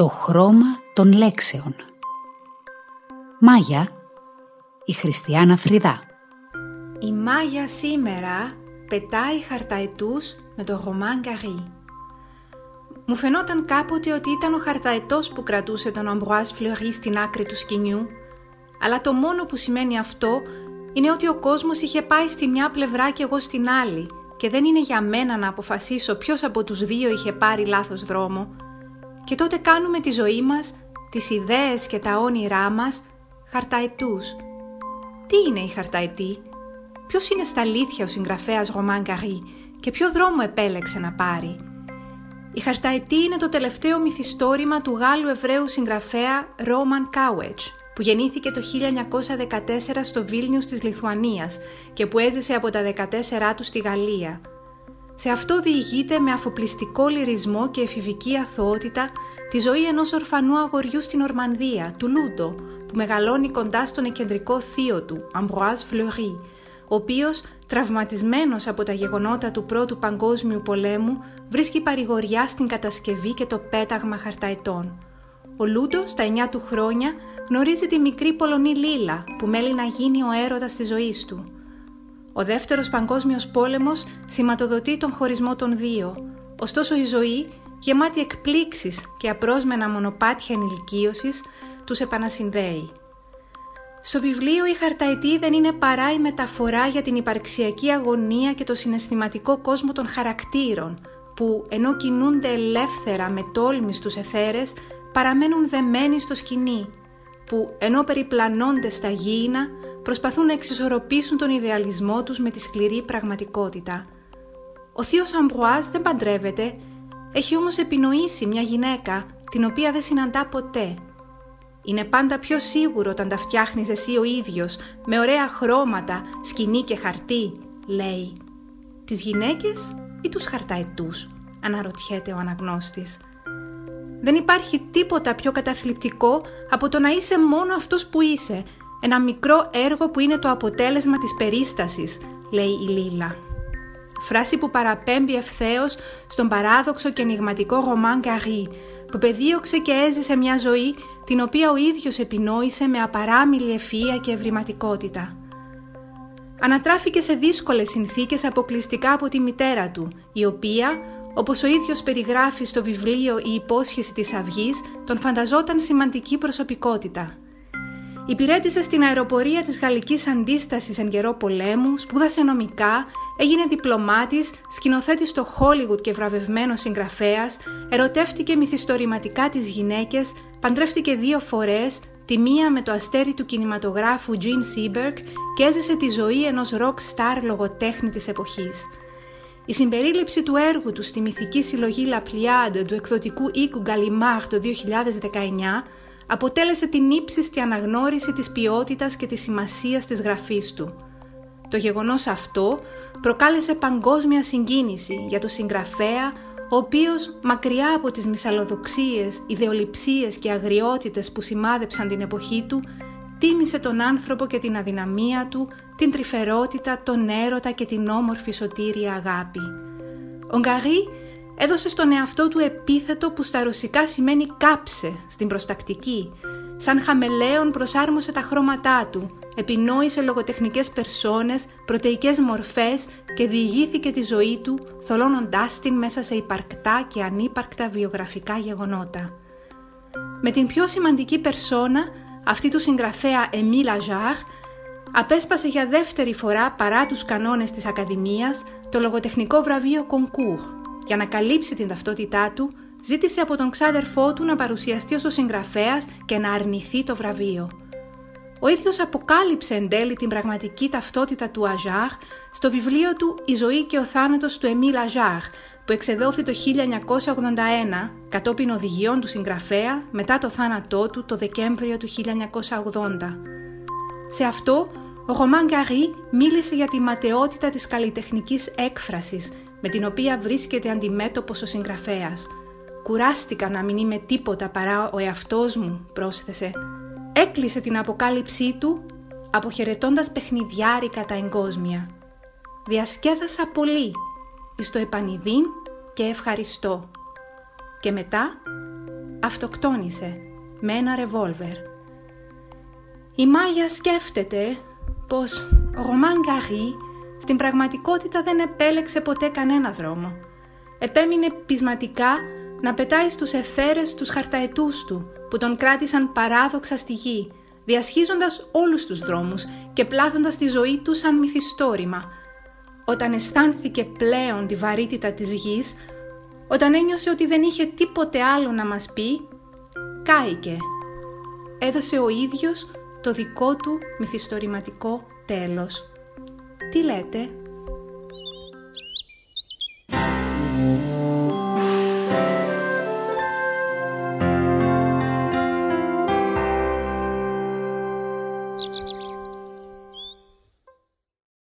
στο χρώμα των λέξεων. Μάγια, η Χριστιανά Φρυδά. Η Μάγια σήμερα πετάει χαρταετούς με το Ρωμάν Καρί. Μου φαινόταν κάποτε ότι ήταν ο χαρταετός που κρατούσε τον Αμπρουάς Φλεωρί στην άκρη του σκηνιού, αλλά το μόνο που σημαίνει αυτό είναι ότι ο κόσμος είχε πάει στη μια πλευρά και εγώ στην άλλη και δεν είναι για μένα να αποφασίσω ποιος από τους δύο είχε πάρει λάθος δρόμο. Και τότε κάνουμε τη ζωή μας, τις ιδέες και τα όνειρά μας χαρταετούς. Τι είναι η χαρταετή; Ποιος είναι στα αλήθεια ο συγγραφέας Ρωμάν Καρί και ποιο δρόμο επέλεξε να πάρει; Η χαρταετή είναι το τελευταίο μυθιστόρημα του Γάλλου Εβραίου συγγραφέα Ρόμαν Κάουετς, που γεννήθηκε το 1914 στο Βίλνιους της Λιθουανίας και που έζησε από τα 14 του στη Γαλλία. Σε αυτό διηγείται με αφοπλιστικό λυρισμό και εφηβική αθωότητα τη ζωή ενός ορφανού αγοριού στην Ορμανδία, του Λούντο, που μεγαλώνει κοντά στον εκεντρικό θείο του, Ambroise Fleury, ο οποίος, τραυματισμένος από τα γεγονότα του Πρώτου Παγκόσμιου Πολέμου, βρίσκει παρηγοριά στην κατασκευή και το πέταγμα χαρταετών. Ο Λούντο, στα 9 του χρόνια, γνωρίζει τη μικρή Πολωνή Λίλα, που μέλει να γίνει ο έρωτας της ζωής του. Ο δεύτερος παγκόσμιος πόλεμος σηματοδοτεί τον χωρισμό των δύο, ωστόσο η ζωή, γεμάτη εκπλήξεις και απρόσμενα μονοπάτια ενηλικίωσης, τους επανασυνδέει. Στο βιβλίο η χαρταετή δεν είναι παρά η μεταφορά για την υπαρξιακή αγωνία και το συναισθηματικό κόσμο των χαρακτήρων, που ενώ κινούνται ελεύθερα με τόλμη στους εθέρες, παραμένουν δεμένοι στο σκηνή, που ενώ περιπλανώνται στα γήινα, προσπαθούν να εξισορροπήσουν τον ιδεαλισμό τους με τη σκληρή πραγματικότητα. Ο θείος Αμπρουάζ δεν παντρεύεται, έχει όμως επινοήσει μια γυναίκα την οποία δεν συναντά ποτέ. Είναι πάντα πιο σίγουρο όταν τα φτιάχνεις εσύ ο ίδιος, με ωραία χρώματα, σκηνή και χαρτί, λέει. Τις γυναίκες ή τους χαρταετούς, αναρωτιέται ο αναγνώστης. Δεν υπάρχει τίποτα πιο καταθλιπτικό από το να είσαι μόνο αυτός που είσαι, ένα μικρό έργο που είναι το αποτέλεσμα της περίστασης, λέει η Λίλα. Φράση που παραπέμπει ευθέως στον παράδοξο και ενηγματικό Ρωμάν Καρί, που πεδίωξε και έζησε μια ζωή την οποία ο ίδιος επινόησε με απαράμιλη ευφυΐα και ευρηματικότητα. Ανατράφηκε σε δύσκολες συνθήκες αποκλειστικά από τη μητέρα του, η οποία, όπως ο ίδιος περιγράφει στο βιβλίο «Η υπόσχεση της Αυγής», τον φανταζόταν σημαντική προσωπικότητα. Υπηρέτησε στην αεροπορία της Γαλλικής Αντίστασης εν καιρό πολέμου, σπούδασε νομικά, έγινε διπλωμάτης, σκηνοθέτης στο Χόλιγουτ και βραβευμένος συγγραφέας, ερωτεύτηκε μυθιστορηματικά τις γυναίκες, παντρεύτηκε δύο φορές, τη μία με το αστέρι του κινηματογράφου Jean Seberg και έζησε τη ζωή ενός rock star λογοτέχνη της εποχής. Η συμπερίληψη του έργου του στη μυθική συλλογή La Pliade του εκδοτικού οίκου Gallimard το 2019 αποτέλεσε την ύψιστη αναγνώριση της ποιότητας και της σημασίας της γραφής του. Το γεγονός αυτό προκάλεσε παγκόσμια συγκίνηση για το συγγραφέα, ο οποίος μακριά από τις μυσαλλοδοξίες, ιδεολειψίες και αγριότητες που σημάδεψαν την εποχή του, τίμησε τον άνθρωπο και την αδυναμία του, την τρυφερότητα, τον έρωτα και την όμορφη σωτήρια αγάπη. Ο Γκαρί έδωσε στον εαυτό του επίθετο που στα ρωσικά σημαίνει κάψε στην προστακτική. Σαν χαμελέον προσάρμοσε τα χρώματά του, επινόησε λογοτεχνικές περσόνες, πρωτεϊκές μορφές και διηγήθηκε τη ζωή του, θολώνοντάς την μέσα σε υπαρκτά και ανύπαρκτα βιογραφικά γεγονότα. Με την πιο σημαντική περσόνα, αυτή του συγγραφέα Εμίλ Αζάρ, απέσπασε για δεύτερη φορά παρά τους κανόνες της Ακαδημίας το λογοτεχνικό βραβείο Κονκούρ για να καλύψει την ταυτότητά του, ζήτησε από τον ξάδερφό του να παρουσιαστεί ως ο συγγραφέας και να αρνηθεί το βραβείο. Ο ίδιος αποκάλυψε εν τέλει την πραγματική ταυτότητα του Αζάχ στο βιβλίο του «Η ζωή και ο θάνατος του Εμίλ Αζάχ» που εξεδόθη το 1981 κατόπιν οδηγιών του συγγραφέα μετά το θάνατό του το Δεκέμβριο του 1980. Σε αυτό, ο Ρωμάν Γκαρί μίλησε για τη ματαιότητα της καλλιτεχνικής έκφρασης με την οποία βρίσκεται αντιμέτωπος ο συγγραφέας. «Κουράστηκα να μην είμαι τίποτα παρά ο εαυτός μου», πρόσθεσε. Έκλεισε την αποκάλυψή του, αποχαιρετώντας παιχνιδιάρικα τα εγκόσμια. «Διασκέδασα πολύ, εις το επανειδήν και ευχαριστώ». Και μετά αυτοκτόνησε με ένα ρεβόλβερ. Η Μάγια σκέφτεται πως ο Ρωμάν Γκαρί στην πραγματικότητα δεν επέλεξε ποτέ κανένα δρόμο. Επέμεινε πεισματικά να πετάει στους εθέρες τους χαρταετούς του που τον κράτησαν παράδοξα στη γη, διασχίζοντας όλους τους δρόμους και πλάθοντας τη ζωή του σαν μυθιστόρημα. Όταν αισθάνθηκε πλέον τη βαρύτητα της γης, όταν ένιωσε ότι δεν είχε τίποτε άλλο να μας πει, κάηκε. Έδωσε ο ίδιος το δικό του μυθιστορηματικό τέλος. Τι λέτε;